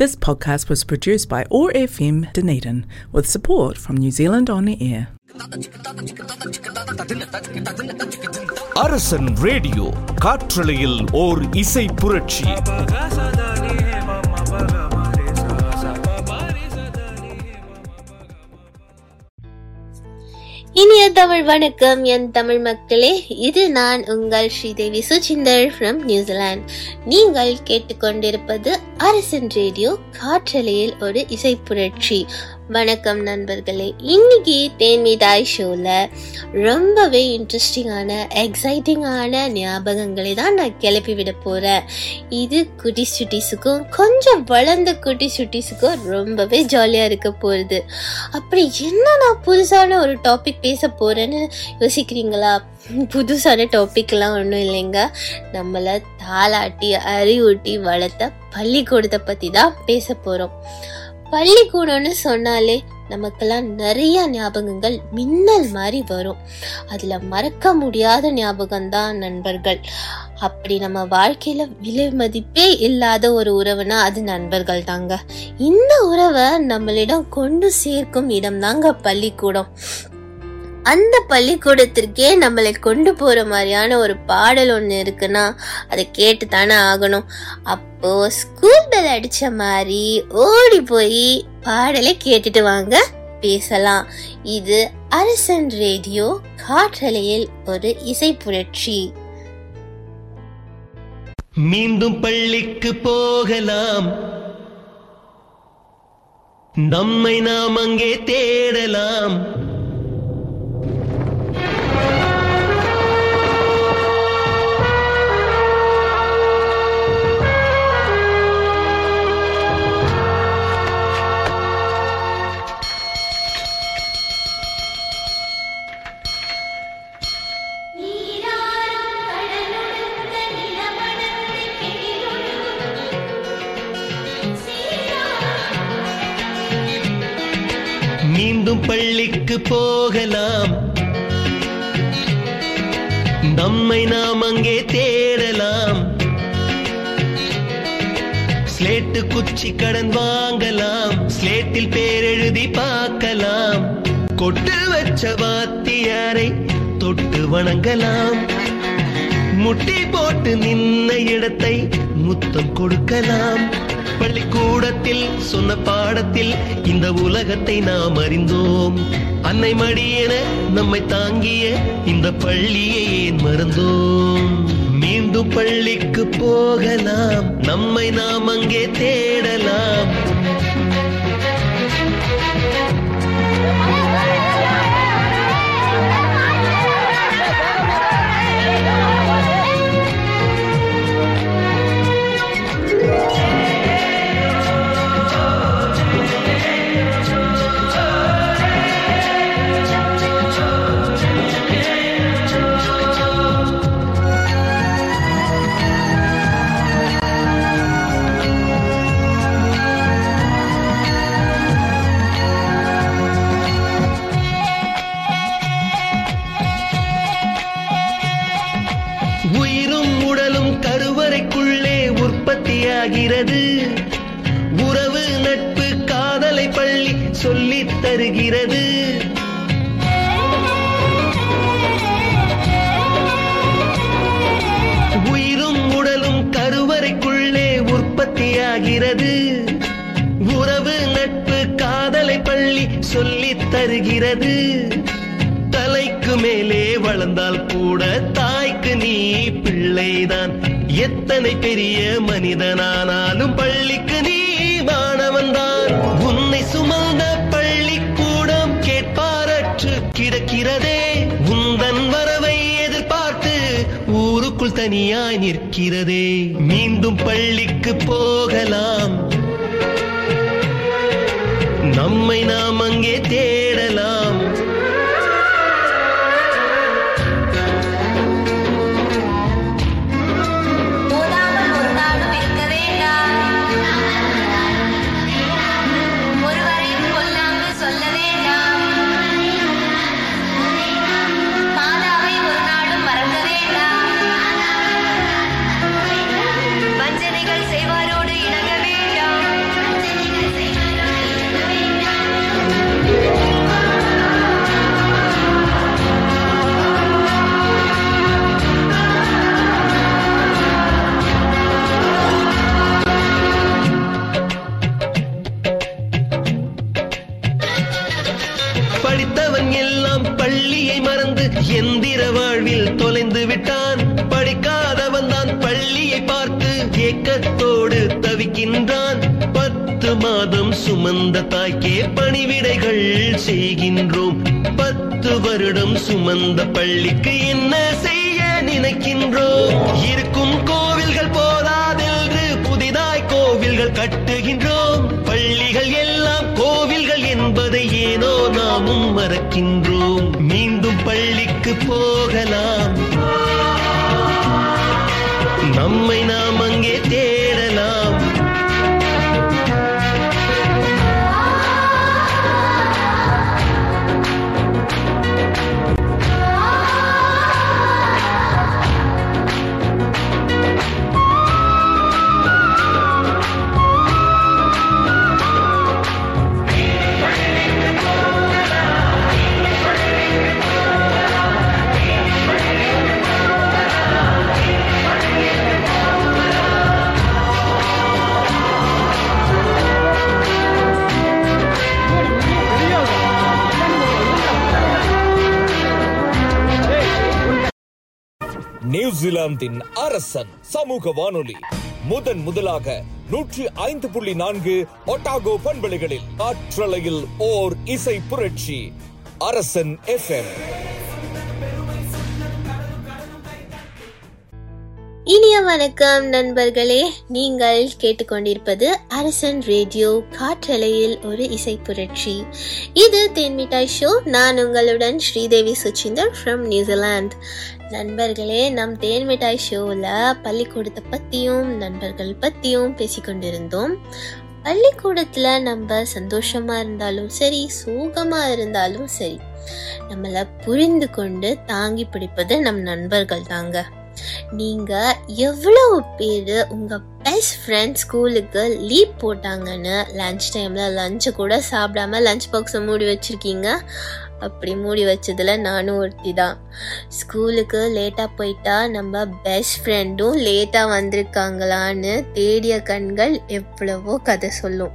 This podcast was produced by OAR FM Dunedin with support from New Zealand On Air. அரசன் radio காற்றலையில் ஓர் இசை புரட்சி இனிய தமிழ் வணக்கம். என் தமிழ் மக்களே இது நான் உங்கள் ஸ்ரீதேவி சுச்சிந்தர் ஃப்ரம் நியூசிலாந்து நீங்கள் கேட்டுக்கொண்டிருப்பது அரசன் ரேடியோ காற்றலையில் ஒரு இசை புரட்சி. வணக்கம் நண்பர்களே. இன்னைக்கு தேன்மிதாய் ஷோவில் ரொம்பவே இன்ட்ரெஸ்டிங்கான எக்ஸைட்டிங்கான ஞாபகங்களை தான் நான் கிளப்பி விட போகிறேன் இது குட்டி சுட்டிஸுக்கும் கொஞ்சம் வளர்ந்த குட்டி சுட்டிஸுக்கும் ரொம்பவே ஜாலியாக இருக்க போகிறது அப்படி என்ன நான் புதுசான ஒரு டாபிக் பேச போகிறேன்னு யோசிக்கிறீங்களா? புதுசான டாபிக்லாம் ஒன்றும் இல்லைங்க. நம்மளை தாளாட்டி அறிவூட்டி வளர்த்த பள்ளிக்கூடத்தை பற்றி தான் பேச போகிறோம் பள்ளிக்கூடம்னு சொன்னாலே நமக்கெல்லாம் நிறைய ஞாபகங்கள் மின்னல் மாதிரி வரும். அதுல மறக்க முடியாத ஞாபகம் தான் நண்பர்கள். அப்படி நம்ம வாழ்க்கையில விலை மதிப்பே இல்லாத ஒரு உறவுனா அது நண்பர்கள் தாங்க இந்த உறவை நம்மளிடம் கொண்டு சேர்க்கும் இடம் தாங்க பள்ளிக்கூடம். அந்த பள்ளிக்கூடத்திற்கே நம்மளை கொண்டு போற மாதிரியான ஒரு பாடல் ஒண்ணு இருக்குன்னா அதை கேட்டு தானே ஆகணும். அப்போ ஸ்கூல் பெல் அடிச்ச மாதிரி ஓடி போய் பாடலை கேட்டுட்டு வாங்க பேசலாம். இது அரசன் ரேடியோ காற்றலையில் ஒரு இசை புரட்சி. மீண்டும் பள்ளிக்கு போகலாம். நம்மை நாம் அங்கே தேடலாம். வணங்கலாம். முட்டி போட்டு நின்ன இடத்தை முத்தம் கொடுக்கலாம். பள்ளிக்கூடத்தில் சொன்ன பாடத்தில் இந்த உலகத்தை நாம் அறிந்தோம். அன்னை மடியென நம்மை தாங்கிய இந்த பள்ளியை ஏன் மறந்தோம்? மீண்டும் பள்ளிக்கு போகலாம். நம்மை நாம் அங்கே தேடலாம். தருகிறது. உறவு நட்பு காதலை பள்ளி சொல்லித் தருகிறது. உயிரும் உடலும் கருவறைக்குள்ளே உற்பத்தியாகிறது. உறவு நட்பு காதலை பள்ளி சொல்லித் தருகிறது. தலைக்கு மேலே வளர்ந்தால் கூட தாய்க்கு நீ பிள்ளைதான். எத்தனை பெரிய மனிதனானாலும் பள்ளிக்கு நீ மாணவன்தான் உன்னை சுமந்த பள்ளிக்கூடம் கேட்பாரற்று கிடக்கிறதே. உந்தன் வரவை எதிர்பார்த்து ஊருக்குள் தனியாய் நிற்கிறதே. மீண்டும் பள்ளிக்கு போகலாம். நம்மை நாம் அங்கே தேடலாம். எந்திர வாழ்வில் தொலைந்து விட்டான். படிக்காதவன் தான் பள்ளியை பார்த்து ஏக்கத்தோடு தவிக்கின்றான். பத்து மாதம் சுமந்த தாய்க்கே பணிவிடைகள் செய்கின்றோம். பத்து வருடம் சுமந்த பள்ளிக்கு என்ன செய்ய நினைக்கின்றோம்? இருக்கும் கோவில்கள் போதாதென்று புதிதாய் கோவில்கள் கட்டுகின்றோம். நாமும் மறக்கின்றோம். மீண்டும் பள்ளிக்கு போகலாம். நம்மை நாம் அங்கே தே நியூசிலாந்தின் அரசன் சமூக வானொலி. முதன் முதலாக நூற்றி ஐந்து புள்ளி நான்கு ஒட்டாகோ பண்பலைகளில் காற்றலையில் ஓர் இசை புரட்சி. அரசன் எஃப்எம் இனிய வணக்கம் நண்பர்களே நீங்கள் கேட்டுக்கொண்டிருப்பது அரசன் ரேடியோ காற்றலையில் ஒரு இசை புரட்சி. இது தேன்மிட்டாய் ஷோ. நான் உங்களுடன் ஸ்ரீதேவி சுச்சிந்தர் ஃப்ரம் நியூசிலாந்து நண்பர்களே நம் தேன்மிட்டாய் ஷோவில் பள்ளிக்கூடத்தை பற்றியும் நண்பர்கள் பற்றியும் பேசிக்கொண்டிருந்தோம். பள்ளிக்கூடத்தில் நம்ம சந்தோஷமாக இருந்தாலும் சரி சோகமாக இருந்தாலும் சரி நம்மளை புரிந்து கொண்டு தாங்கி பிடிப்பது நம் நண்பர்கள் தாங்க. நீங்கள் எவ்வளவு பேர் உங்கள் பெஸ்ட் ஃப்ரெண்ட் ஸ்கூலுக்கு லீவ் போட்டாங்கன்னு லஞ்ச் டைமில் லஞ்சு கூட சாப்பிடாம லஞ்ச் பாக்ஸை மூடி வச்சுருக்கீங்க? அப்படி மூடி வச்சதில் நானும் ஒருத்தி தான். ஸ்கூலுக்கு லேட்டாக போயிட்டா நம்ம பெஸ்ட் ஃப்ரெண்டும் லேட்டாக வந்திருக்காங்களான்னு தேடிய கண்கள் எவ்வளவோ கதை சொல்லும்.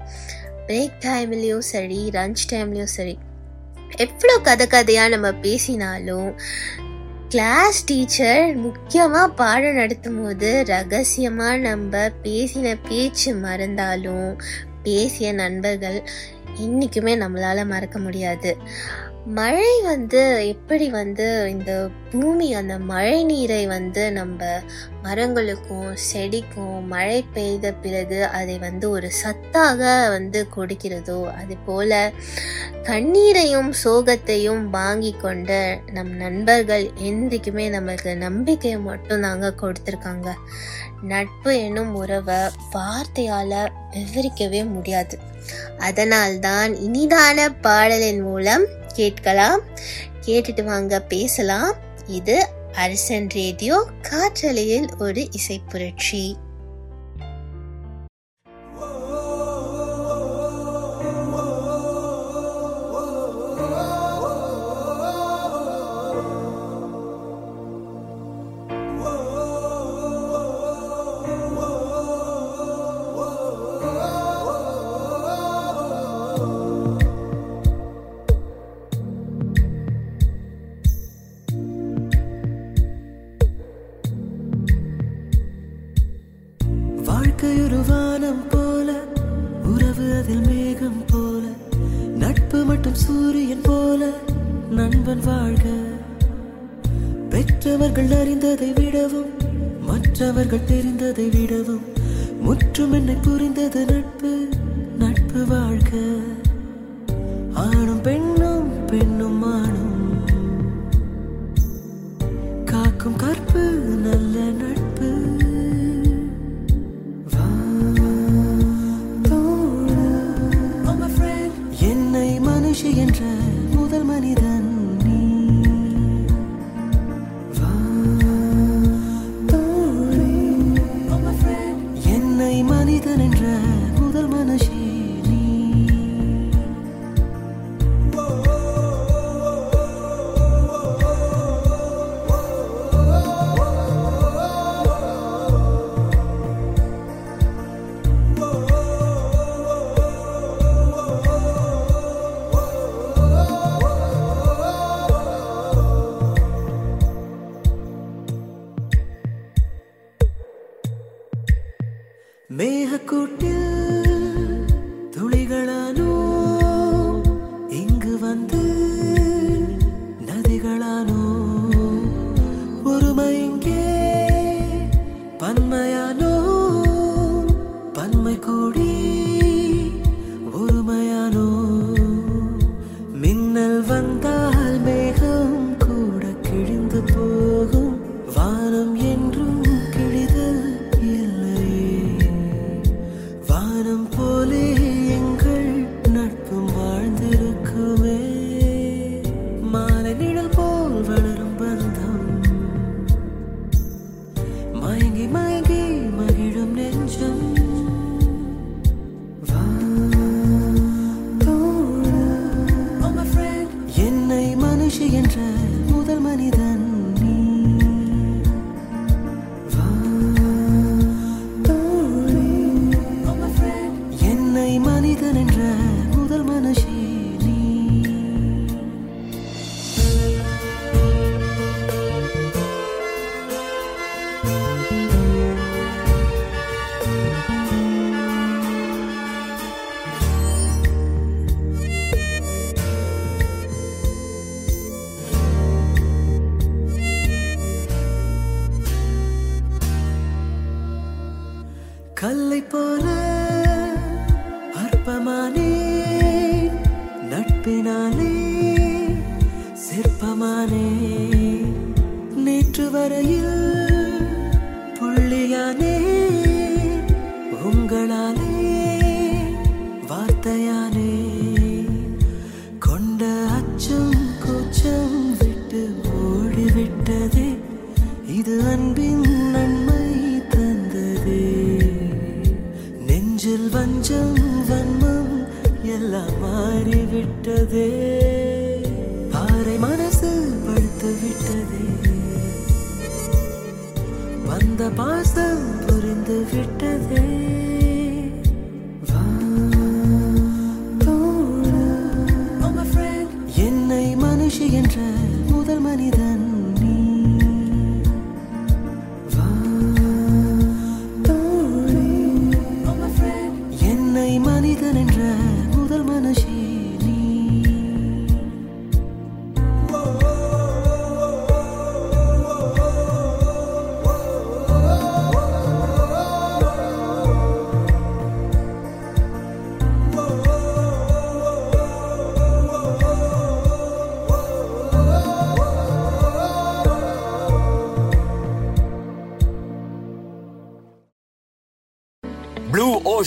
பிரேக் டைம்லேயும் சரி லஞ்ச் டைம்லேயும் சரி. எவ்வளோ கதை கதையாக நம்ம பேசினாலும் கிளாஸ் டீச்சர் முக்கியமாக பாடம் நடத்தும் போது ரகசியமாக நம்ம பேசின பேச்சு மறந்தாலும் பேசிய நண்பர்கள் என்றைக்குமே நம்மளால் மறக்க முடியாது. மழை வந்து எப்படி வந்து இந்த பூமி அந்த மழை நீரை வந்து நம்ம மரங்களுக்கும் செடிக்கும் மழை பெய்த பிறகு அதை வந்து ஒரு சத்தாக வந்து கொடுக்கிறதோ அது போல கண்ணீரையும் சோகத்தையும் வாங்கி கொண்ட நம் நண்பர்கள் என்றைக்குமே நம்மளுக்கு நம்பிக்கையை மட்டும் தாங்க கொடுத்துருக்காங்க. நட்பு என்னும் உறவை வார்த்தையால விவரிக்கவே முடியாது. அதனால்தான் இனிதான பாடலின் மூலம் கேட்கலாம். கேட்டுட்டு வாங்க பேசலாம். இது அரசன் ரேடியோ காற்றலையில் ஒரு இசை புரட்சி.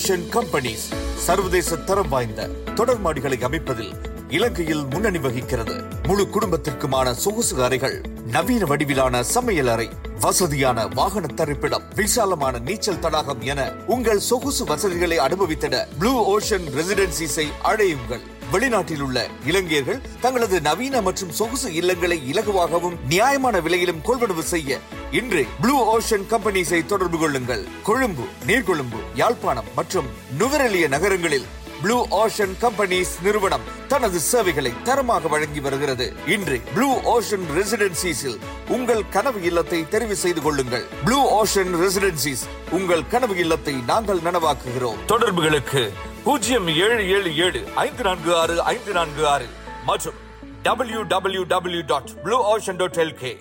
ப்ளூ கம்பெனிஸ் சர்வதேச தரம் வாய்ந்த தொடர் மாடிகளை அமைப்பதில் இலங்கையில் முன்னணி வகிக்கிறது. முழு குடும்பத்திற்குமான சொகுசு அறைகள் நவீன வடிவிலான சமையல் அறை வசதியான வாகன தரிப்பிடம் விசாலமான நீச்சல் தடாகம் என உங்கள் சொகுசு வசதிகளை அனுபவித்திட ப்ளூ ஓஷன் ரெசிடென்சிஸை அழையுங்கள். வெளிநாட்டில் உள்ள இலங்கையர்கள் தங்களது நவீன மற்றும் சொகுசு இல்லங்களை இலகுவாகவும் நியாயமான விலையிலும் கொள்வனவு செய்ய இன்று ப்ளூ ஓஷன் கம்பெனிஸை தொடர்பு கொள்ளுங்கள். கொழும்பு நீர்கொழும்பு யாழ்ப்பாணம் மற்றும் நுவரெலிய நகரங்களில் ப்ளூ ஓஷன் கம்பெனிஸ் நிறுவனம் தனது சேவைகளை தரமாக வழங்கி வருகிறது. இன்று ப்ளூ ஓஷன் ரெசிடென்சிஸில் உங்கள் கனவு இல்லத்தை தெரிவு செய்து கொள்ளுங்கள். ப்ளூ ஓஷன் ரெசிடென்சிஸ் உங்கள் கனவு இல்லத்தை நாங்கள் நனவாக்குகிறோம். தொடர்புகளுக்கு பூஜ்ஜியம் ஏழு ஏழு ஏழு ஐந்து நான்கு ஆறு ஐந்து நான்கு ஆறு மற்றும் W W W dot blue ocean dot LK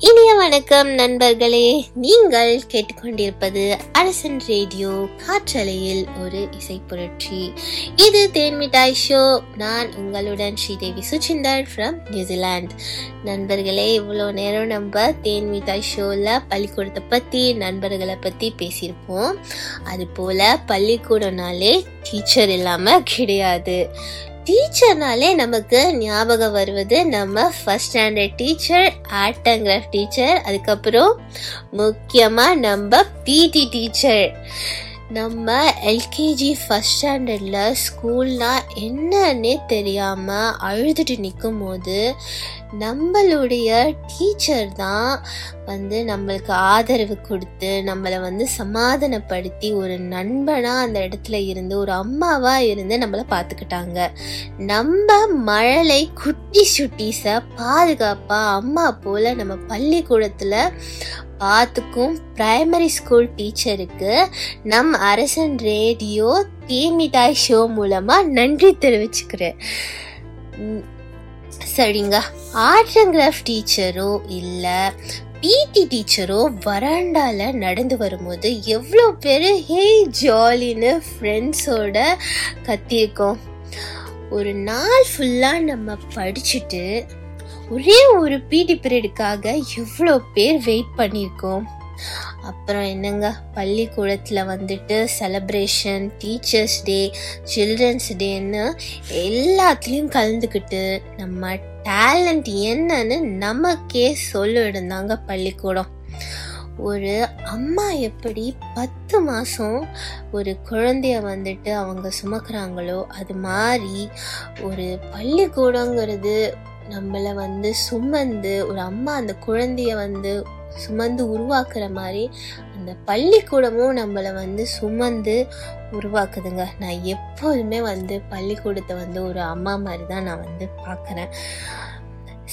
இனிய வணக்கம் நண்பர்களே. நீங்கள் கேட்டுக்கொண்டிருப்பது அரசன் ரேடியோ காற்றலையில் ஒரு இசை புரட்சி. இது தேன்மிட்டாய் ஷோ. நான் உங்களுடன் ஸ்ரீதேவி சுச்சிந்தர் ஃப்ரம் நியூசிலாந்து. நண்பர்களே இவ்வளோ நேரம் நம்ம தேன்மிட்டாய் ஷோவில் பள்ளிக்கூடத்தை பற்றி நண்பர்களை பற்றி பேசியிருப்போம். அதுபோல் பள்ளிக்கூடம்னாலே டீச்சர் இல்லாமல் கிடையாது. டீச்சர்னாலே நமக்கு ஞாபகம் வருவது நம்ம first standard teacher art and craft teacher அதுக்கப்புறம் முக்கியமாக நம்ம பிடி டீச்சர் நம்ம எல்கேஜி ஃபஸ்ட் ஸ்டாண்டர்டில் ஸ்கூல்னால் என்னன்னே தெரியாமல் அழுதுட்டு நிற்கும் போது நம்மளுடைய டீச்சர் தான் வந்து நம்மளுக்கு ஆதரவு கொடுத்து நம்மளை வந்து சமாதானப்படுத்தி ஒரு நண்பனாக அந்த இடத்துல இருந்து ஒரு அம்மாவாக இருந்து நம்மளை பார்த்துக்கிட்டாங்க. நம்ம மழலை குட்டி சுட்டீஸை பாதுகாப்பாக அம்மா போல் நம்ம பள்ளிக்கூடத்தில் பார்த்துக்கும் பிரைமரி ஸ்கூல் டீச்சருக்கு நம் அரசன் ரேடியோ தேமிட்டாய் ஷோ மூலமாக நன்றி தெரிவிச்சுக்கிறேன். சரிங்க. ஆர்ட் அண்ட் கிராஃப்ட் டீச்சரோ இல்லை பிடி டீச்சரோ வராண்டால நடந்து வரும்போது எவ்வளோ பேர் ஹே ஜாலின்னு ஃப்ரெண்ட்ஸோட கத்தியிருக்கோம். ஒரு நாள் ஃபுல்லாக நம்ம படிச்சுட்டு ஒரே ஒரு பிடி பீரியடுக்காக எவ்வளோ பேர் வெயிட் பண்ணியிருக்கோம் அப்புறம் என்னங்க பள்ளிக்கூடத்தில் வந்துட்டு செலப்ரேஷன் டீச்சர்ஸ் டே சில்ட்ரன்ஸ் டேன்னு எல்லாத்துலேயும் கலந்துக்கிட்டு நம்ம டேலண்ட் என்னன்னு நமக்கே சொல்லிடுந்தாங்க பள்ளிக்கூடம். ஒரு அம்மா எப்படி பத்து மாதம் ஒரு குழந்தைய வந்துட்டு அவங்க சுமக்கிறாங்களோ அது மாதிரி ஒரு பள்ளிக்கூடங்கிறது நம்மளை வந்து சுமந்து ஒரு அம்மா அந்த குழந்தைய வந்து சுமந்து உருவாக்குற மாதிரி அந்த பள்ளிக்கூடமும் நம்மளை வந்து சுமந்து உருவாக்குதுங்க. நான் எப்போதுமே வந்து பள்ளிக்கூடத்தை வந்து ஒரு அம்மா மாதிரி தான் நான் வந்து பார்க்குறேன்.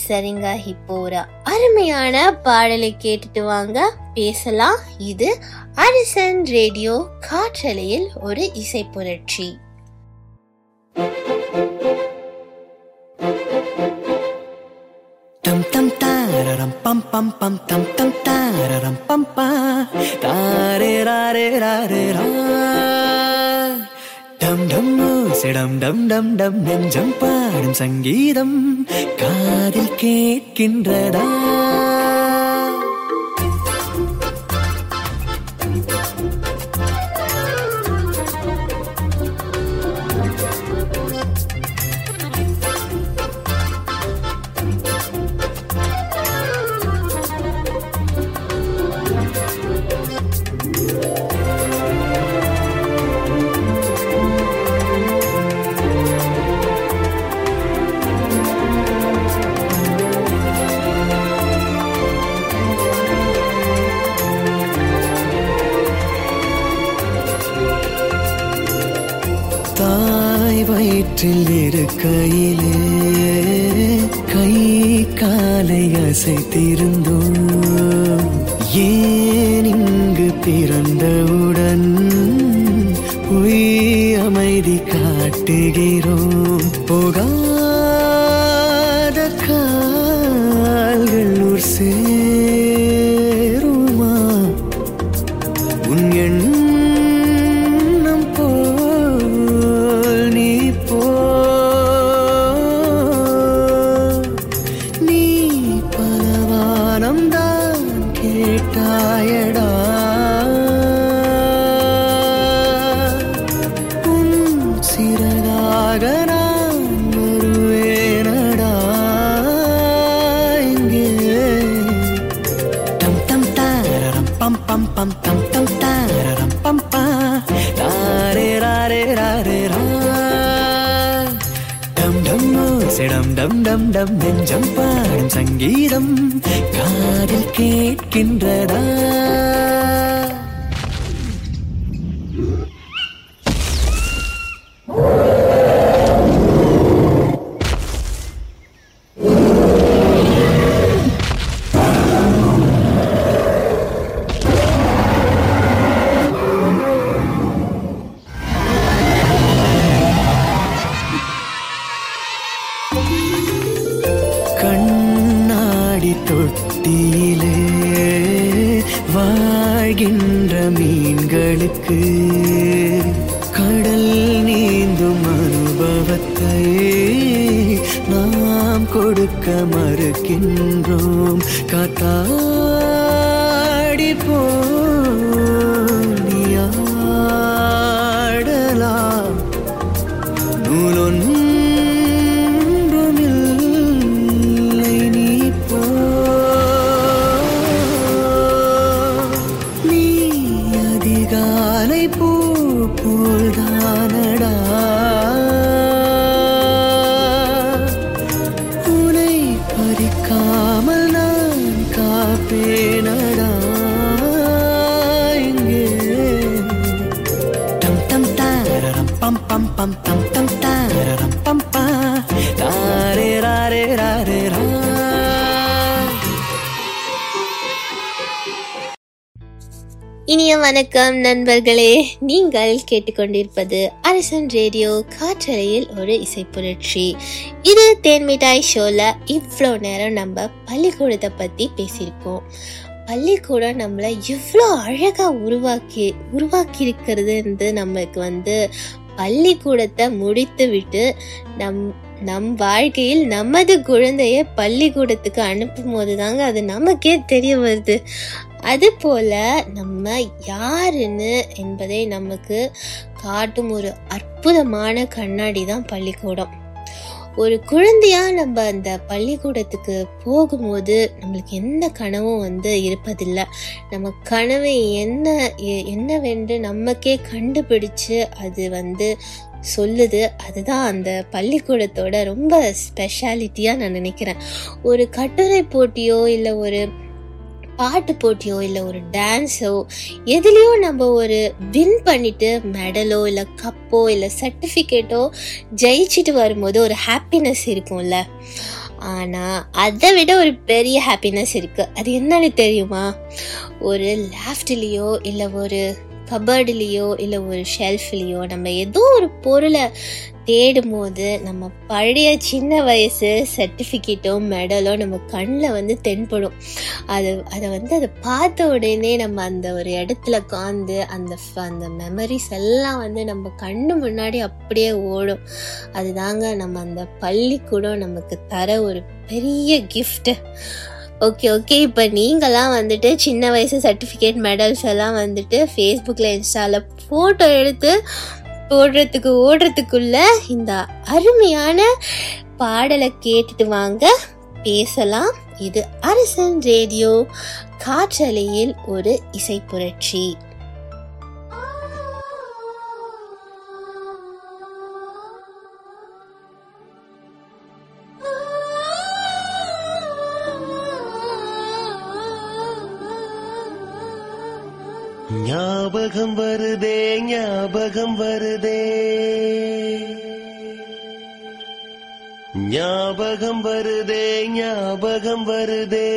சரிங்க இப்போ ஒரு அருமையான பாடலை கேட்டுட்டு வாங்க. பேசலாம். இது அரசன் ரேடியோ காற்றலையில் ஒரு இசை புரட்சி Tam tam tararam pam பம் பம் பம் தம் தம் தாரரம் பம் பா தாரே ராரே ராரே ரா டம் டம் சிடம் டம் டம் டம் நெஞ்சம் பாடும் சங்கீதம் காதில் கேட்கின்றதா காற்றில் இருக்கையிலே கை காலை அசைத்திருந்தோம். ஏன் இங்கு பிறந்தவுடன் பொய் அமைதி காட்டுகிறேன் தொட்டியிலே வாழ்கின்ற மீன்களுக்கு கடல் நீந்தும் அனுபவத்தை நாம் கொடுக்க மறுக்கின்றோம். காத்தாடி போ நூலொன் இனிய வணக்கம் நண்பர்களே. நீங்கள் கேட்டுக்கொண்டிருப்பது அரசன் ரேடியோ காற்றலையில் ஒரு இசை புரட்சி. இது தேன்மிட்டாய் ஷோல இவ்வளோ நேரம் நம்ம பள்ளிக்கூடத்தை பத்தி பேசியிருக்கோம். பள்ளிக்கூடம் நம்மளை இவ்வளோ அழகா உருவாக்கி உருவாக்கி இருக்கிறது நம்மளுக்கு வந்து பள்ளிக்கூடத்தை முடித்து விட்டு நம் நம் வாழ்க்கையில் நமது குழந்தைய பள்ளிக்கூடத்துக்கு அனுப்பும் போது தாங்க அது நமக்கே தெரிய வருது. அது போல நம்ம யாருன்னு என்பதை நமக்கு காட்டும் ஒரு அற்புதமான கண்ணாடி தான் பள்ளிக்கூடம். ஒரு குழந்தையா நம்ம அந்த பள்ளிக்கூடத்துக்கு போகும்போது நம்மளுக்கு எந்த கனவும் வந்து இருப்பதில்லை. நம்ம கனவை என்ன எ- என்னவென்று நமக்கே கண்டுபிடிச்சு அது வந்து சொல்லுது. அதுதான் அந்த பள்ளிக்கூடத்தோட ரொம்ப ஸ்பெஷாலிட்டியாக நான் நினைக்கிறேன். ஒரு கட்டுரை போட்டியோ இல்லை ஒரு பாட்டு போட்டியோ இல்லை ஒரு டான்ஸோ எதுலேயோ நம்ம ஒரு வின் பண்ணிட்டு மெடலோ இல்லை கப்போ இல்லை சர்டிஃபிகேட்டோ ஜெயிச்சுட்டு வரும்போது ஒரு ஹாப்பினஸ் இருக்கும்ல. ஆனால் அதை விட ஒரு பெரிய ஹாப்பினஸ் இருக்குது அது என்னன்னு தெரியுமா? ஒரு லேஃப்ட்லேயோ இல்லை ஒரு கபர்டுலேயோ இல்லை ஒரு ஷெல்ஃப்லேயோ நம்ம ஏதோ ஒரு பொருளை தேடும் போது நம்ம பழைய சின்ன வயசு சர்டிஃபிகேட்டோ மெடலோ நம்ம கண்ணில் வந்து தென்படும். அது அதை வந்து அதை பார்த்த உடனே நம்ம அந்த ஒரு இடத்துல காந்து அந்த அந்த மெமரிஸ் எல்லாம் வந்து நம்ம கண்ணு முன்னாடி அப்படியே ஓடும். அதுதாங்க நம்ம அந்த பள்ளிக்கூடம் நமக்கு தர ஒரு பெரிய கிஃப்ட்டு ஓகே ஓகே இப்போ நீங்களாம் வந்துட்டு சின்ன வயசு சர்டிஃபிகேட் மெடல்ஸ் எல்லாம் வந்துட்டு ஃபேஸ்புக்கில் இன்ஸ்டாவில் ஃபோட்டோ எடுத்து போடுறதுக்கு ஓடுறதுக்குள்ள இந்த அருமையான பாடலை கேட்டுட்டு வாங்க. பேசலாம். இது அரசன் ரேடியோ காற்றலையில் ஒரு இசை புரட்சி ஞாபகம் வருதே ஞாபகம் வருதே. ஞாபகம் வருதே ஞாபகம் வருதே.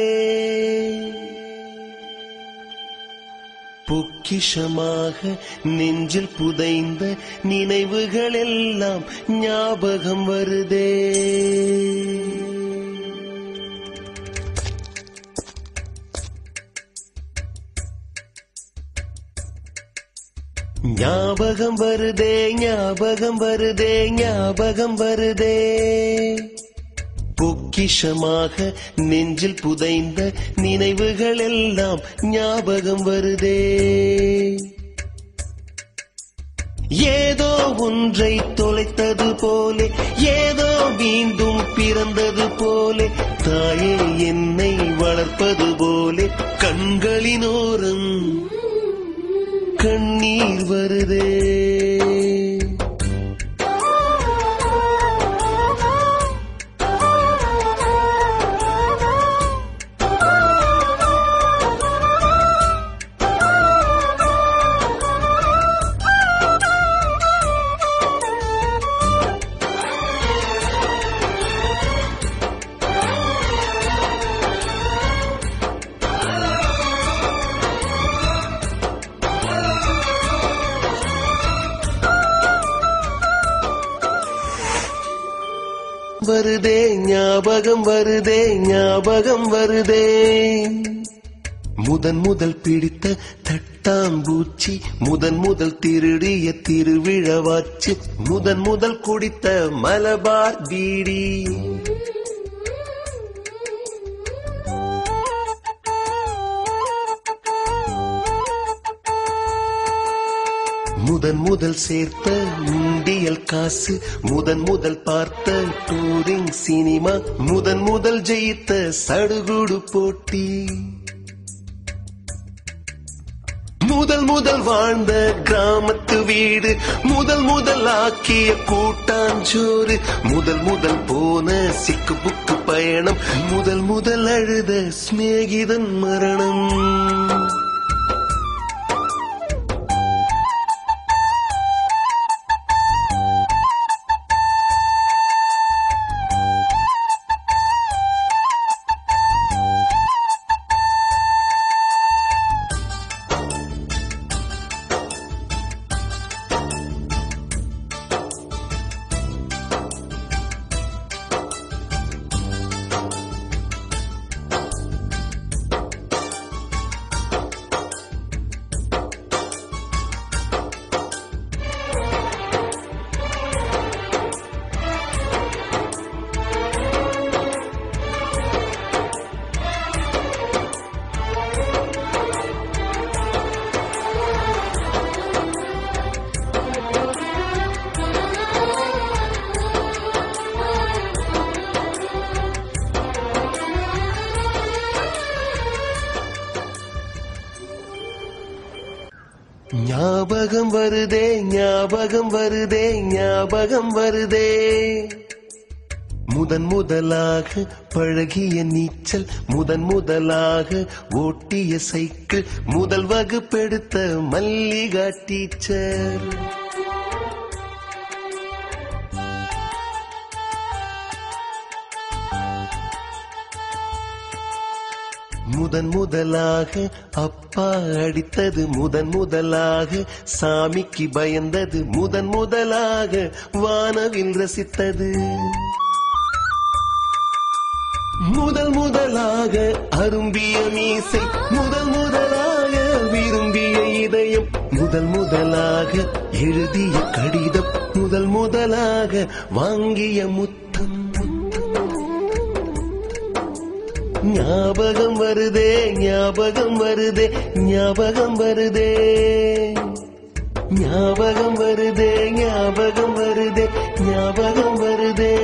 பொக்கிஷமாக நெஞ்சில் புதைந்த நினைவுகள் எல்லாம் ஞாபகம் வருதே. ஞாபகம் வருதே ஞாபகம் வருதே ஞாபகம் வருதே. பொக்கிஷமாக நெஞ்சில் புதைந்த நினைவுகள் எல்லாம் ஞாபகம் வருதே. ஏதோ ஒன்றை தொலைத்தது போலே ஏதோ மீண்டும் பிறந்தது போலே தாயே என்னை வளர்ப்பது போலே கண்களினோரம் கண்ணீர் வருதே. வருதே ஞாபகம் வருதே ஞாபகம் வருதே. முதன் முதல் பிடித்த தட்டாம்பூச்சி முதன் முதல் திருடிய திருவிழவாச்சு முதன் முதல் குடித்த மலபார் பீடி. முதன் முதல் சேர்த்த உண்டியல் காசு முதன் முதல் பார்த்த டூரிங் சினிமா முதன் முதல் ஜெயித்த சடுகுடு போட்டி. முதல் முதல் வாழ்ந்த கிராமத்து வீடு முதல் முதல் ஆக்கிய கூட்டாஞ்சோறு முதல் முதல் போன சிக்கு புக்கு பயணம் முதல் முதல் அழுத சிநேகிதன் மரணம். ஞாபகம் வருதே. முதன் முதலாக பழகிய நீச்சல் முதன் முதலாக ஓட்டிய சைக்கிள் முதல் வகுப்பெடுத்த மல்லிகா டீச்சர். முதன் முதலாக அப்பா அடித்தது முதன் முதலாக சாமிக்கு பயந்தது முதன் முதலாக வானவில் ரசித்தது. முதல் முதலாக அரும்பிய மீசை முதல் முதலாக விரும்பிய இதயம் முதல் முதலாக எழுதிய கடிதம் முதல் முதலாக வாங்கிய முத்து ஞாபகம் வருதே ஞாபகம் வருதே ஞாபகம் வருதே. ஞாபகம் வருதே ஞாபகம் வருதே ஞாபகம் வருதே.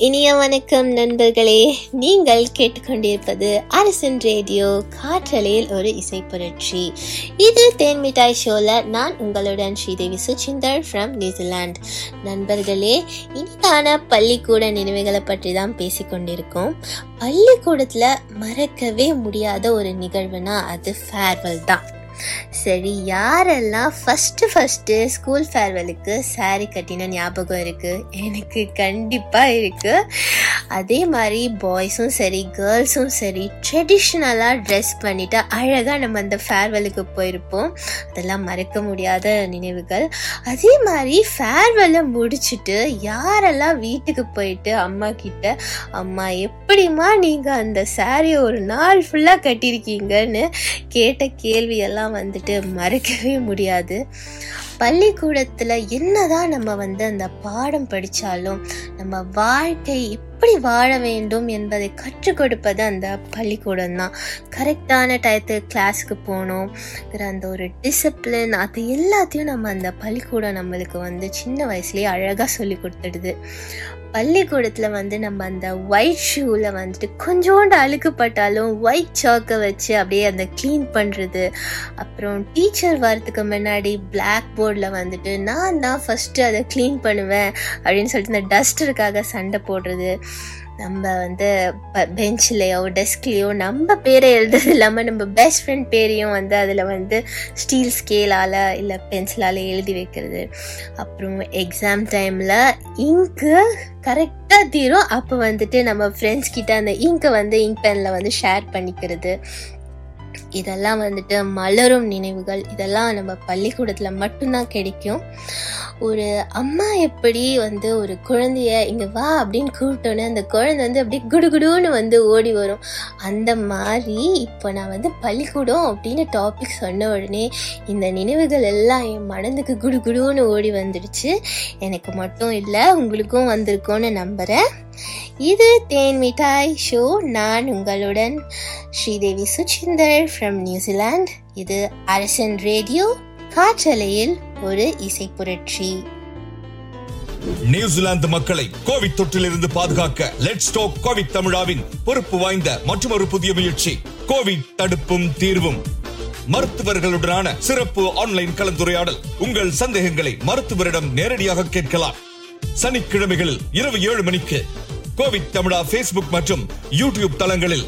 இனிய வணக்கம் நண்பர்களே நீங்கள் கேட்டுக்கொண்டிருப்பது அரசன் ரேடியோ காற்றலையில் ஒரு இசை புரட்சி. இது தேன் மிட்டாய் ஷோல நான் உங்களுடன் ஸ்ரீதேவி சுச்சிந்தர் ஃப்ரம் நியூசிலாந்து நண்பர்களே இனிதான பள்ளிக்கூட நினைவுகளை பற்றி தான் பேசிக்கொண்டிருக்கோம் பள்ளிக்கூடத்தில் மறக்கவே முடியாத ஒரு நிகழ்வுனா அது ஃபேர்வெல் தான். சரி யாரெல்லாம் ஃபஸ்ட்டு ஃபஸ்ட்டு ஸ்கூல் ஃபேர்வெலுக்கு சாரி கட்டின ஞாபகம் இருக்குது எனக்கு கண்டிப்பாக இருக்குது அதே மாதிரி பாய்ஸும் சரி கேர்ள்ஸும் சரி ட்ரெடிஷ்னலாக ட்ரெஸ் பண்ணிட்டு அழகாக நம்ம அந்த ஃபேர்வெலுக்கு போயிருப்போம். அதெல்லாம் மறக்க முடியாத நினைவுகள். அதே மாதிரி ஃபேர்வெலை முடிச்சுட்டு யாரெல்லாம் வீட்டுக்கு போயிட்டு அம்மா கிட்ட அம்மா எப்படிம்மா நீங்கள் அந்த சாரியை ஒரு நாள் ஃபுல்லாக கட்டியிருக்கீங்கன்னு? கேட்ட கேள்வியெல்லாம் வந்துட்டு மறக்கவே முடியாது. பள்ளிக்கூடத்தில் என்னதான் நம்ம வந்து அந்த பாடம் படித்தாலும் நம்ம வாழ்க்கை எப்படி வாழ வேண்டும் என்பதை கற்றுக் கொடுப்பது அந்த பள்ளிக்கூடம் தான். கரெக்டான டயத்துக்கு கிளாஸுக்கு போகணும் அந்த ஒரு டிசிப்ளின் அது எல்லாத்தையும் நம்ம அந்த பள்ளிக்கூடம் நம்மளுக்கு வந்து சின்ன வயசுலேயே அழகாக சொல்லி கொடுத்துடுது. பள்ளிக்கூடத்தில் வந்து நம்ம அந்த ஒயிட் ஷூவில் வந்துட்டு கொஞ்சோண்டு அழுக்குப்பட்டாலும் ஒயிட் சாக்கை வச்சு அப்படியே அந்த க்ளீன் பண்ணுறது அப்புறம் டீச்சர் வரதுக்கு முன்னாடி பிளாக் போர்டில் வந்துட்டு நான் தான் ஃபஸ்ட்டு அதை க்ளீன் பண்ணுவேன் அப்படின்னு சொல்லிட்டு இந்த டஸ்டருக்காக சண்டை போடுறது. நம்ம வந்து பெஞ்ச்லேயோ டெஸ்க்லேயோ நம்ம பேரை எழுதுறது இல்லாமல் நம்ம பெஸ்ட் ஃப்ரெண்ட் பேரையும் வந்து அதில் வந்து ஸ்டீல் ஸ்கேலால் இல்லை பென்சிலால் எழுதி வைக்கிறது. அப்புறம் எக்ஸாம் டைமில் இங்கு கரெக்டாக தீரும். அப்போ வந்துட்டு நம்ம ஃப்ரெண்ட்ஸ் கிட்ட அந்த இங்கை வந்து இங்க் பெனில் வந்து ஷேர் பண்ணிக்கிறது. இதெல்லாம் வந்துட்டு மலரும் நினைவுகள் இதெல்லாம் நம்ம பள்ளிக்கூடத்தில் மட்டும்தான் கிடைக்கும். ஒரு அம்மா எப்படி வந்து ஒரு குழந்தைய இங்கே வா அப்படின்னு கூப்பிட்டோன்னே அந்த குழந்தை வந்து அப்படியே குடுகுடுன்னு வந்து ஓடி வரும். அந்த மாதிரி இப்போ நான் வந்து பள்ளிக்கூடம் அப்படின்னு டாபிக் சொன்ன உடனே இந்த நினைவுகள் எல்லாம் என் மனதுக்கு குடுகுடுன்னு ஓடி வந்துடுச்சு. எனக்கு மட்டும் இல்லை உங்களுக்கும் வந்திருக்கோன்னு நம்புகிறேன் இது தேன் மிட்டாய் ஷோ. நான் உங்களுடன் ஸ்ரீதேவி சுச்சிந்தர் ஃப்ரம் நியூசிலாந்து இது அரசன் ரேடியோ காற்றலையில் ஒரு இசை புரட்சி. நியூசிலாந்து மக்களை கோவிட் தொற்றிலிருந்து பாதுகாக்க லெட்ஸ் டோக் கோவிட் தமிழாவின் பொறுப்பு வாய்ந்த மற்றொரு புதிய முயற்சி கோவிட் தடுப்பும் தீர்வும். மருத்துவர்களுடனான சிறப்பு ஆன்லைன் கலந்துரையாடல். உங்கள் சந்தேகங்களை மருத்துவரிடம் நேரடியாக கேட்கலாம். சனிக்கிழமைகளில் இரவு ஏழு மணிக்கு கோவிட் தமிழா ஃபேஸ்புக் மற்றும் யூடியூப் தளங்களில்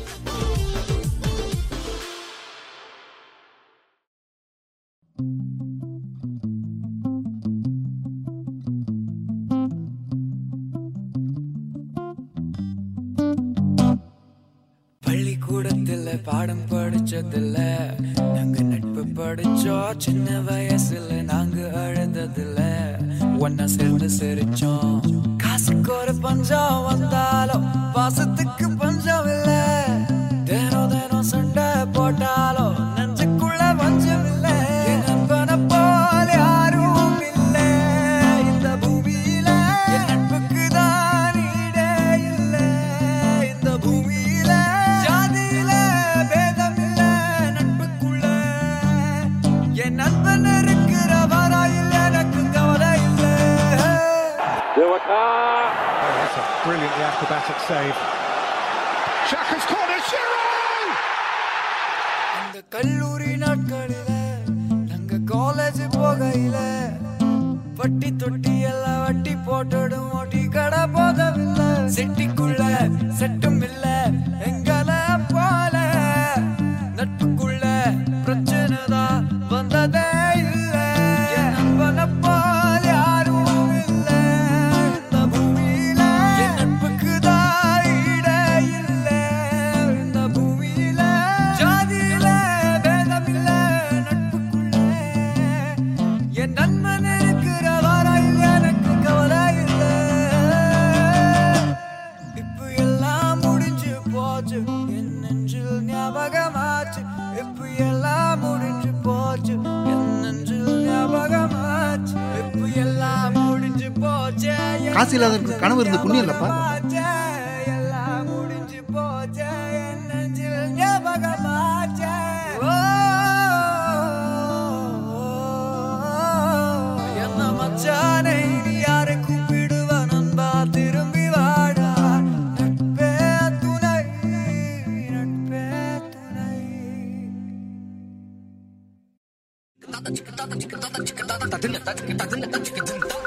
காசு இல்லாதவனுக்கு கனவு இருந்து புண்ணியம் இல்லப்பா.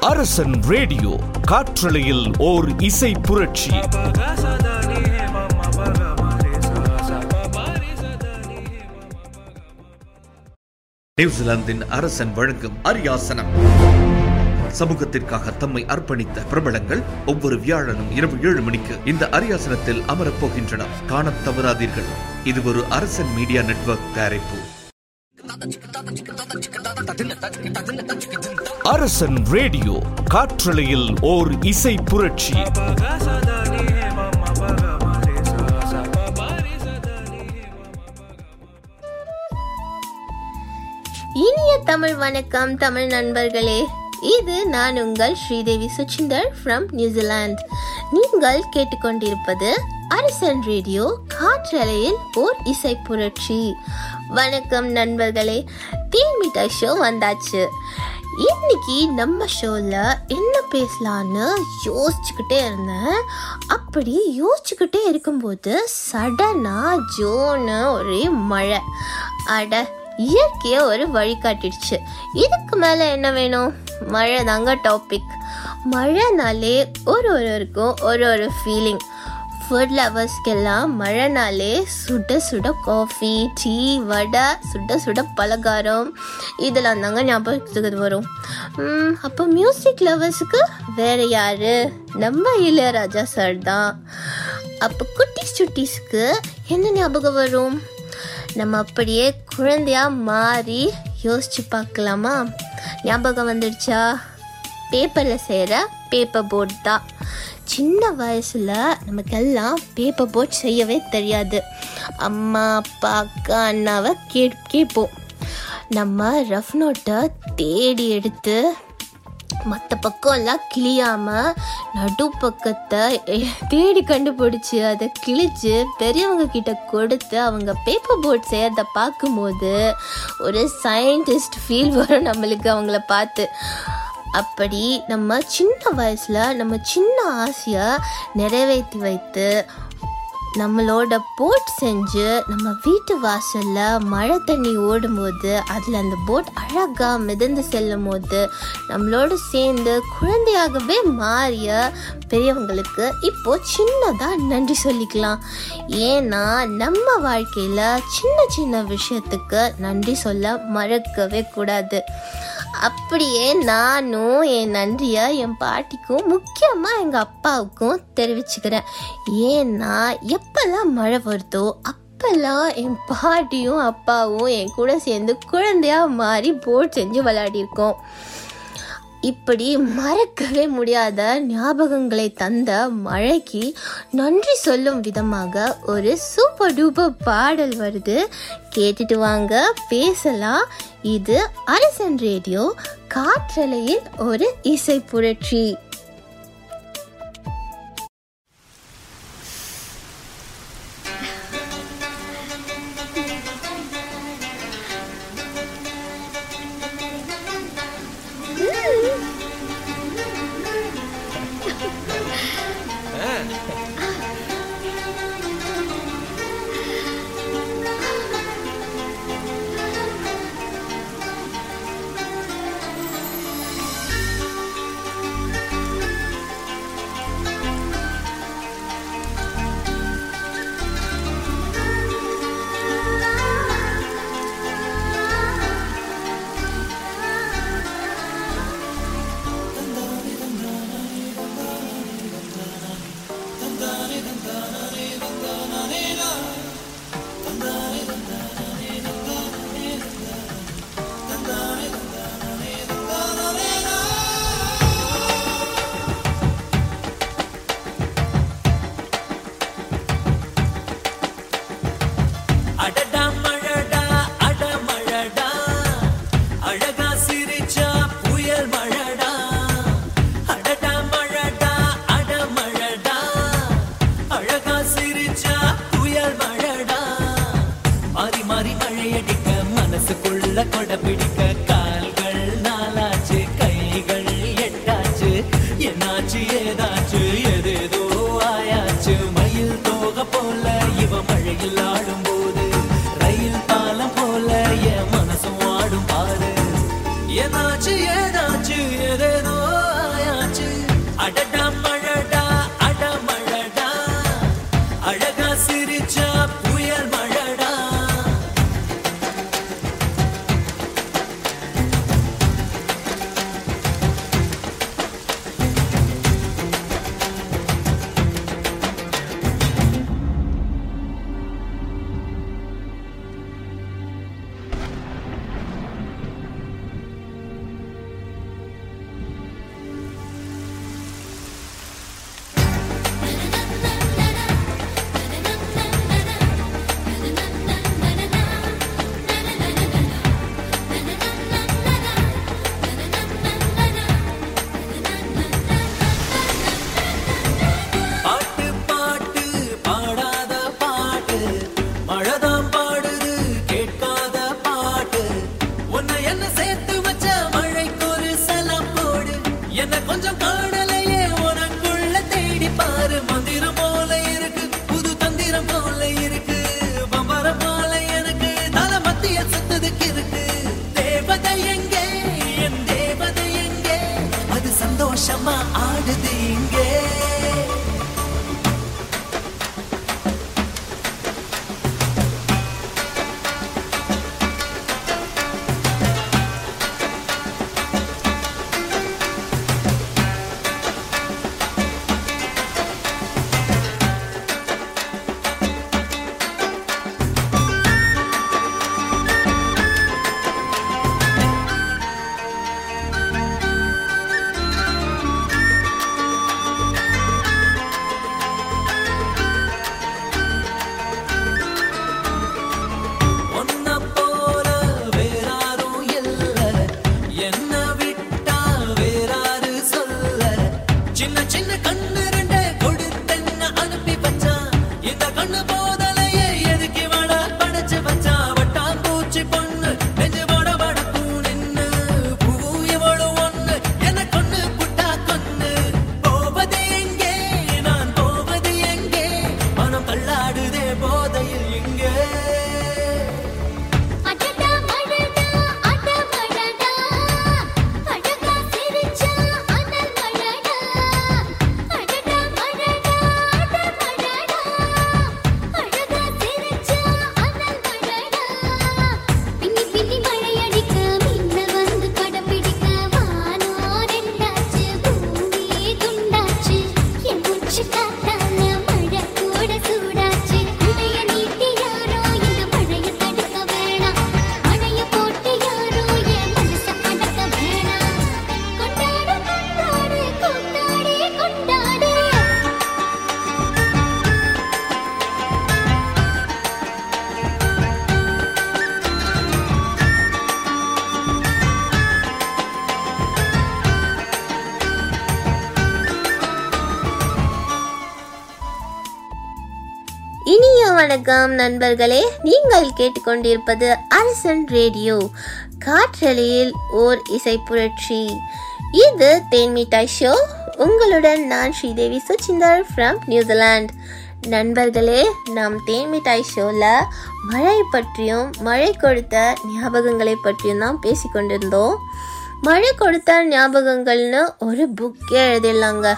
அரசன் ரேடியோ காற்றலையில் ஓர் இசை புரட்சி. நியூசிலாந்தின் அரசன் வழங்கும் அரியாசனம். சமூகத்திற்காக தம்மை அர்ப்பணித்த பிரபலங்கள் ஒவ்வொரு வியாழனும் இரவு ஏழு மணிக்கு இந்த அரியாசனத்தில் அமரப் காண காணத் தவறாதீர்கள். இது ஒரு அரசன் மீடியா நெட்வொர்க் தயாரிப்பு. அரசன் ரேடியோ காற்றலையில் ஓர் இசை புரட்சி. இனிய தமிழ் வணக்கம் தமிழ் நண்பர்களே. இது நான் உங்கள் ஸ்ரீதேவி சுச்சிந்தர் ஃப்ரம் நியூசிலாந்து நீங்கள் கேட்டுக்கொண்டிருப்பது அரசன் ரேடியோ காற்றலையில் ஓர் இசை புரட்சி. வணக்கம் நண்பர்களே. டீம் மிட்டாய் ஷோ வந்தாச்சு. இன்னைக்கு நம்ம ஷோவில் என்ன பேசலான்னு யோசிச்சுக்கிட்டே இருந்தேன். அப்படி யோசிச்சுக்கிட்டே இருக்கும்போது சடனாக ஜோன்னு ஒரே மழை. அட இயற்கையை ஒரு வழி காட்டிடுச்சு. இதுக்கு மேலே என்ன வேணும்? மழை தாங்க டாபிக் மழைனாலே ஒரு ஒருவருக்கும் ஒரு ஒரு ஃபீலிங் ஃபுட் லவர்ஸ்க்கெல்லாம் மழைனாலே சுட சுட காஃபி டீ வடை சுட சுட பலகாரம் இதெல்லாம் தாங்க ஞாபகத்துக்கு வரும். அப்போ மியூசிக் லவர்ஸுக்கு வேறு யார்? நம்ம இளையராஜா சார் தான். அப்போ குட்டிஸ் சுட்டீஸ்க்கு என்ன ஞாபகம் வரும்? நம்ம அப்படியே குழந்தையா மாறி யோசிச்சு பார்க்கலாமா? ஞாபகம் வந்துடுச்சா? பேப்பரில் செய்கிற பேப்பர் போர்ட் தான். சின்ன வயசில் நமக்கெல்லாம் பேப்பர் போர்ட் செய்யவே தெரியாது. அம்மா அப்பா அக்கா அண்ணாவை கே கேட்போம். நம்ம ரஃப் நோட்டை தேடி எடுத்து மற்ற பக்கம்லாம் கிளியாமல் நடு பக்கத்தை தேடி கண்டுபிடிச்சி அதை கிழிச்சு பெரியவங்க கிட்ட கொடுத்து அவங்க பேப்பர் போர்ட் செய்யறத பார்க்கும்போது ஒரு சயின்டிஸ்ட் ஃபீல் வரும் நம்மளுக்கு அவங்கள பார்த்து. அப்படி நம்ம சின்ன வயசில் நம்ம சின்ன ஆசையை நிறைவேற்றி வைத்து நம்மளோட போட் செஞ்சு நம்ம வீட்டு வாசலில் மழை தண்ணி ஓடும்போது அதில் அந்த போட் அழகாக மிதந்து செல்லும் போது நம்மளோட சேர்ந்து குழந்தையாகவே மாறிய பெரியவங்களுக்கு இப்போ சின்னதாக நன்றி சொல்லிக்கலாம். ஏன்னா நம்ம வாழ்க்கையில் சின்ன சின்ன விஷயத்துக்கு நன்றி சொல்ல மறக்கவே கூடாது. அப்படியே நானும் என் நன்றியை என் பாட்டிக்கும் முக்கியமாக எங்கள் அப்பாவுக்கும் தெரிவிச்சுக்கிறேன். ஏன்னா எப்போல்லாம் மழை வருதோ அப்போல்லாம் என் பாட்டியும் அப்பாவும் என் கூட சேர்ந்து குழந்தையாக மாறி போட் செஞ்சு விளையாடியிருக்கோம். இப்படி மறக்கவே முடியாத ஞாபகங்களை தந்த மழைக்கு நன்றி சொல்லும் விதமாக ஒரு சூப்பர் டூப்பர் பாடல் வருது. கேட்டுட்டு வாங்க பேசலாம். இது அரசன் ரேடியோ காற்றலையின் ஒரு இசை புரட்சி. வணக்கம் நண்பர்களே. நீங்கள் கேட்டுக்கொண்டிருப்பது அரசன் ரேடியோ. காற்றலியில் ஓர் இசை புரட்சி. இது தேன்மிட்டாய் ஷோ. உங்களுடன் நான் ஸ்ரீதேவி சுச்சிந்தர் ஃப்ரம் நியூசிலாந்து நண்பர்களே நாம் தேன்மிட்டாய் ஷோவில் மழை பற்றியும் மழை கொடுத்த ஞாபகங்களை பற்றியும் தான் பேசிக்கொண்டிருந்தோம் மழை கொடுத்த ஞாபகங்கள்னு ஒரு புக்கே எழுதிடலாங்க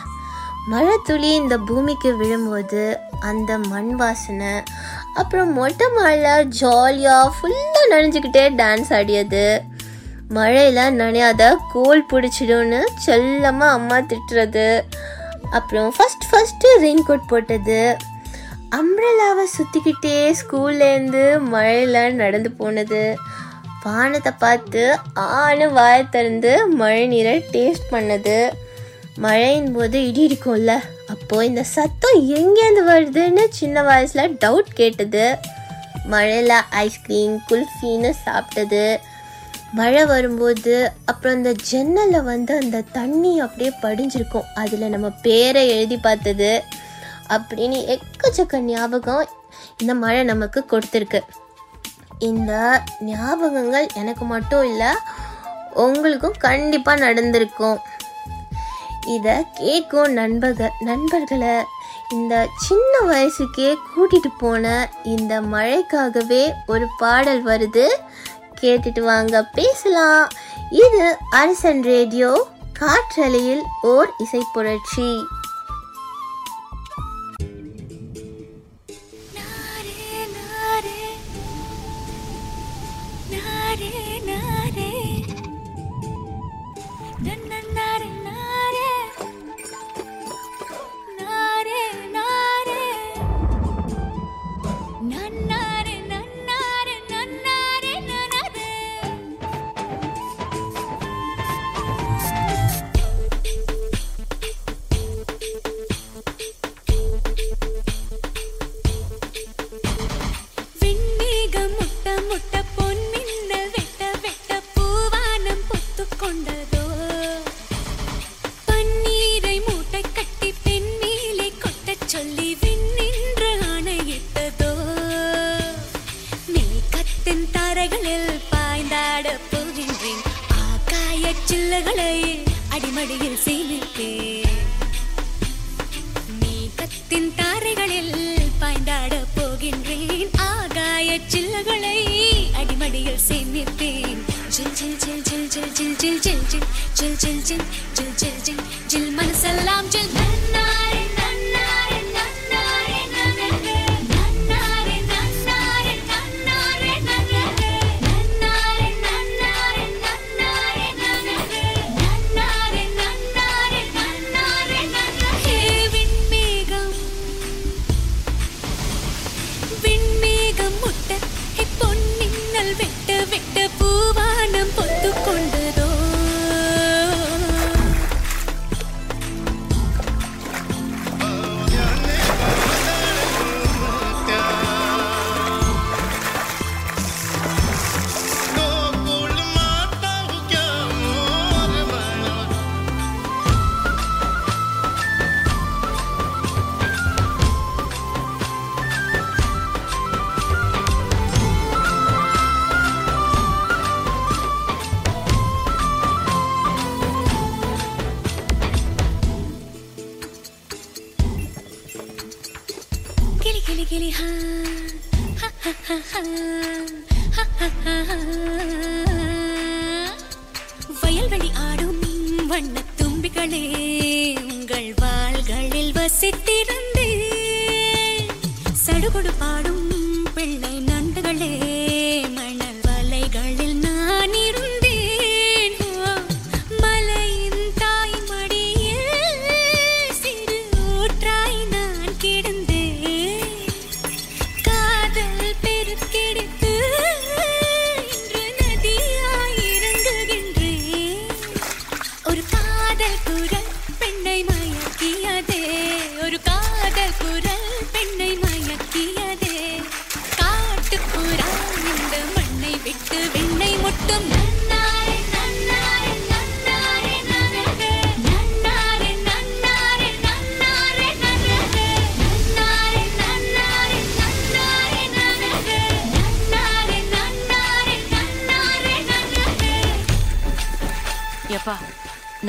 மழை துளி இந்த பூமிக்கு விழும்போது அந்த மண் வாசனை அப்புறம் மொட்டை மாடில் ஜாலியாக ஃபுல்லாக நனைஞ்சுக்கிட்டே டான்ஸ் ஆடியது. மழையில் நனையாத கோல் பிடிச்சிடும்னு செல்லமாக அம்மா திட்டுறது. அப்புறம் ஃபஸ்ட் ஃபஸ்ட்டு ரெயின் கோட் போட்டது அம்ரலாவை சுற்றிக்கிட்டே ஸ்கூல்லேருந்து மழையில் நடந்து போனது. வானத்தை பார்த்து ஆணு வாய திறந்து மழை நீரை டேஸ்ட் பண்ணது. மழையின் போது இடி இடிக்கும்ல அப்போ இந்த சத்தம் எங்கேருந்து வருதுன்னு சின்ன வயசில் டவுட் கேட்டது. மழையில் ஐஸ்கிரீம் குல்ஃபின்னு சாப்பிட்டது. மழை வரும்போது அப்புறம் அந்த ஜன்னலில் வந்து அந்த தண்ணி அப்படியே படிஞ்சிருக்கும். அதில் நம்ம பேரை எழுதி பார்த்தது. அப்படின்னு எக்கச்சக்க ஞாபகம் இந்த மழை நமக்கு கொடுத்துருக்கு. இந்த ஞாபகங்கள் எனக்கு மட்டும் இல்லை உங்களுக்கும் கண்டிப்பாக நடந்திருக்கும். இதை கேட்கும் நண்பர்கள் நண்பர்களை. இந்த சின்ன வயசுக்கே கூட்டிகிட்டு போன இந்த மழைக்காகவே ஒரு பாடல் வருது. கேட்டுட்டு வாங்க பேசலாம். இது அரசன் ரேடியோ காற்றலையில் ஓர் இசை புரட்சி. அடியில் சீனிப்பேன் நீ கத்தின் தாரைகளில் பாய்ந்தாட போகின்றேன் ஆகாய சில்லுகளை அடிமடியில் சேமிப்பேன் ஜில் ஜில் ஜில் ஜில் ஜில் ஜில் ஜில் ஜில் ஜில் ஜில் ஜில் ஜில்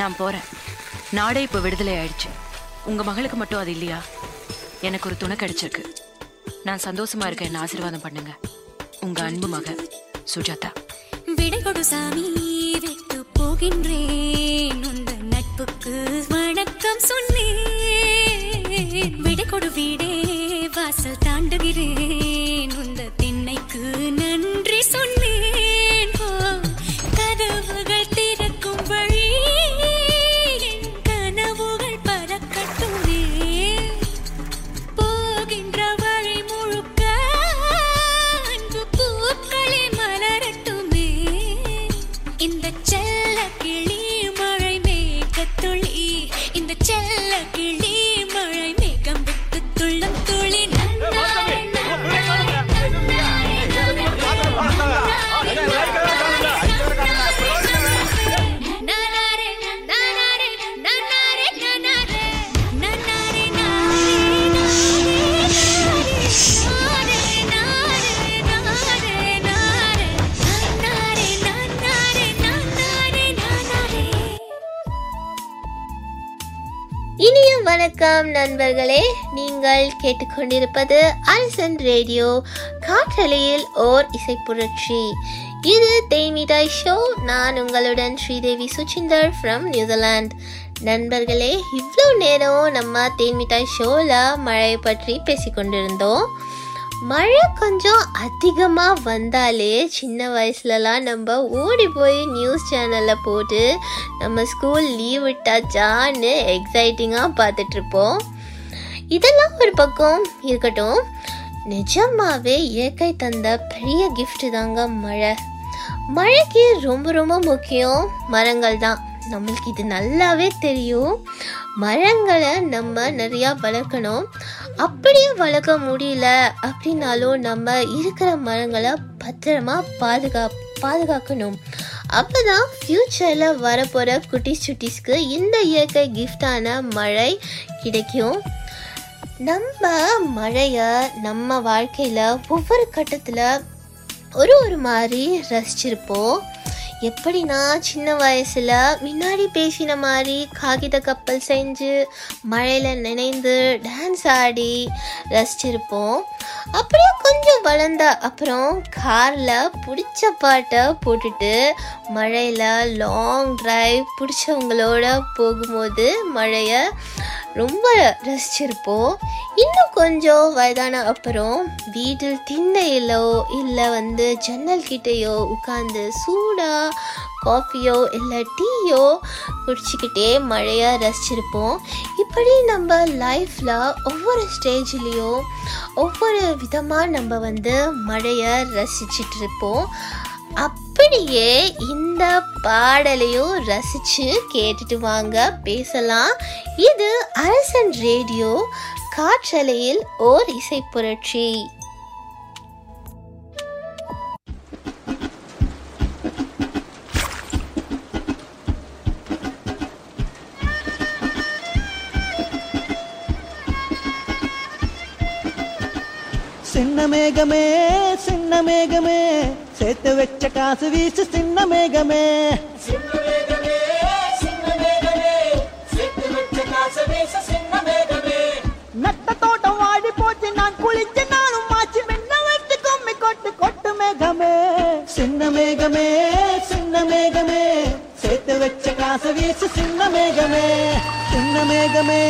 நான் போறேன். நாடே இப்போ விடுதலை ஆயிடுச்சு. உங்க மகளுக்கு மட்டும் அது இல்லையா? எனக்கு ஒரு துணை கிடைச்சிருக்கு. நான் சந்தோஷமா இருக்க என்ன ஆசீர்வாதம் பண்ணுங்க. உங்க அன்பு மக சுஜாதா. விடை கொடு சாமி வைத்து போகின்றேன். உந்த நட்புக்கு வணக்கம் சொன்னேன். விடை கொடு வீடே வாசல் தாண்டுகிறேன். கேட்டுக்கொண்டிருப்பது அரசன் ரேடியோ காற்றலையில் ஓர் இசைப்புரட்சி. இது தேய்மிடாய் ஷோ நான் உங்களுடன் ஸ்ரீதேவி சுச்சிந்தர் ஃப்ரம் நியூசிலாந்து நண்பர்களே இவ்வளோ நேரம் நம்ம தேன்மிட்டாய் ஷோவில் மழையை பற்றி பேசிக்கொண்டிருந்தோம். மழை கொஞ்சம் அதிகமாக வந்தாலே சின்ன வயசுலலாம் நம்ம ஓடி போய் நியூஸ் சேனலில் போட்டு நம்ம ஸ்கூல் லீவ் விட்டாச்சான்னு எக்ஸைட்டிங்காக பார்த்துட்ருப்போம் இதெல்லாம் ஒரு பக்கம் இருக்கட்டும். நிஜமாவே இயற்கை தந்த பெரிய கிஃப்ட் தாங்க மழை. மழைக்கு ரொம்ப ரொம்ப முக்கியம் மரங்கள் தான். நம்மளுக்கு இது நல்லாவே தெரியும். மரங்களை நம்ம நிறையா வளர்க்கணும். அப்படியே வளர்க்க முடியல அப்படின்னாலும் நம்ம இருக்கிற மரங்களை பத்திரமா பாதுகா பாதுகாக்கணும். அப்பதான் ஃப்யூச்சரில் வரப்போகிற குட்டிஸ் சுட்டிஸ்க்கு இந்த இயற்கை கிஃப்டான மழை கிடைக்கும். நம்ம மழையை நம்ம வாழ்க்கையில் ஒவ்வொரு கட்டத்தில் ஒரு ஒரு மாதிரி ரசிச்சிருப்போம். எப்படின்னா சின்ன வயசில் முன்னாடி பேசின மாதிரி காகித கப்பல் செஞ்சு மழையில் நினைந்து டான்ஸ் ஆடி ரசிச்சிருப்போம். அப்படியே கொஞ்சம் வளர்ந்த அப்புறம் காரில் பிடிச்ச பாட்டை போட்டுட்டு மழையில் லாங் ட்ரைவ் பிடிச்சவங்களோட போகும்போது மழையை ரொம்ப ரசிச்சிருப்போம். இன்னும் கொஞ்சம் வயதான அப்புறம் வீட்டில் திண்ணையிலோ இல்லை வந்து ஜன்னல் கிட்டேயோ உட்காந்து சூடாக காஃபியோ இல்லை டீயோ குடிச்சிக்கிட்டே மழையை ரசிச்சிருப்போம். இப்படி நம்ம லைஃப்பில் ஒவ்வொரு ஸ்டேஜ்லேயும் ஒவ்வொரு விதமாக நம்ம வந்து மழையை ரசிச்சிட்டு இருப்போம் அப்படியே இந்த பாடலையும் ரசிச்சு கேட்டுட்டு வாங்க பேசலாம். இது அரசன் ரேடியோ காற்றலையில் ஓர் இசை புரட்சி. மேகமே சின்ன மேகமே சேர்த்து வச்ச காசு வீசு சின்ன மேகமே நட்ட தோட்டம் வாடி போச்சு நான் குளிச்சு நானும் மாச்சு மென்ன வச்சு கும்மி கொட்டு கொட்டு மேகமே சின்ன மேகமே சின்ன மேகமே சேர்த்து வச்ச காசு வீசு சின்ன மேகமே சின்ன மேகமே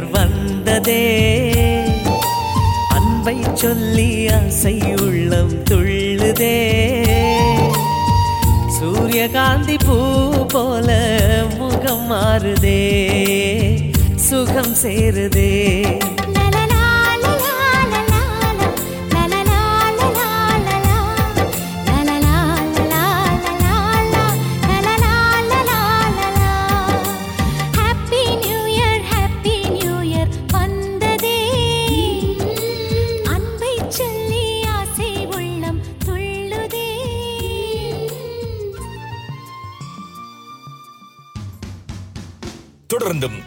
பெயர் வந்ததே. அன்பை சொல்லி ஆசை உள்ளம் துள்ளுதே. சூரியகாந்தி பூ போல முகம் மாறுதே. சுகம் சேருதே.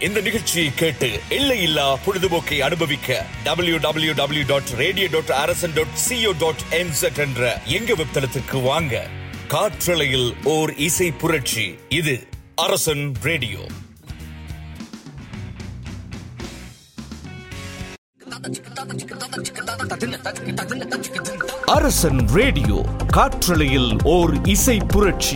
இந்த நிகழ்ச்சியை கேட்டு எல்லையில்லா பொழுதுபோக்கை அனுபவிக்க W W W dot radio dot Arasan dot CO dot NZ என்ற எங்க வெப்தளத்திற்கு வாங்க. காற்றலையில் ஓர் இசை புரட்சி. இது அரசன் ரேடியோ. அரசன் ரேடியோ காற்றலையில் ஓர் இசை புரட்சி.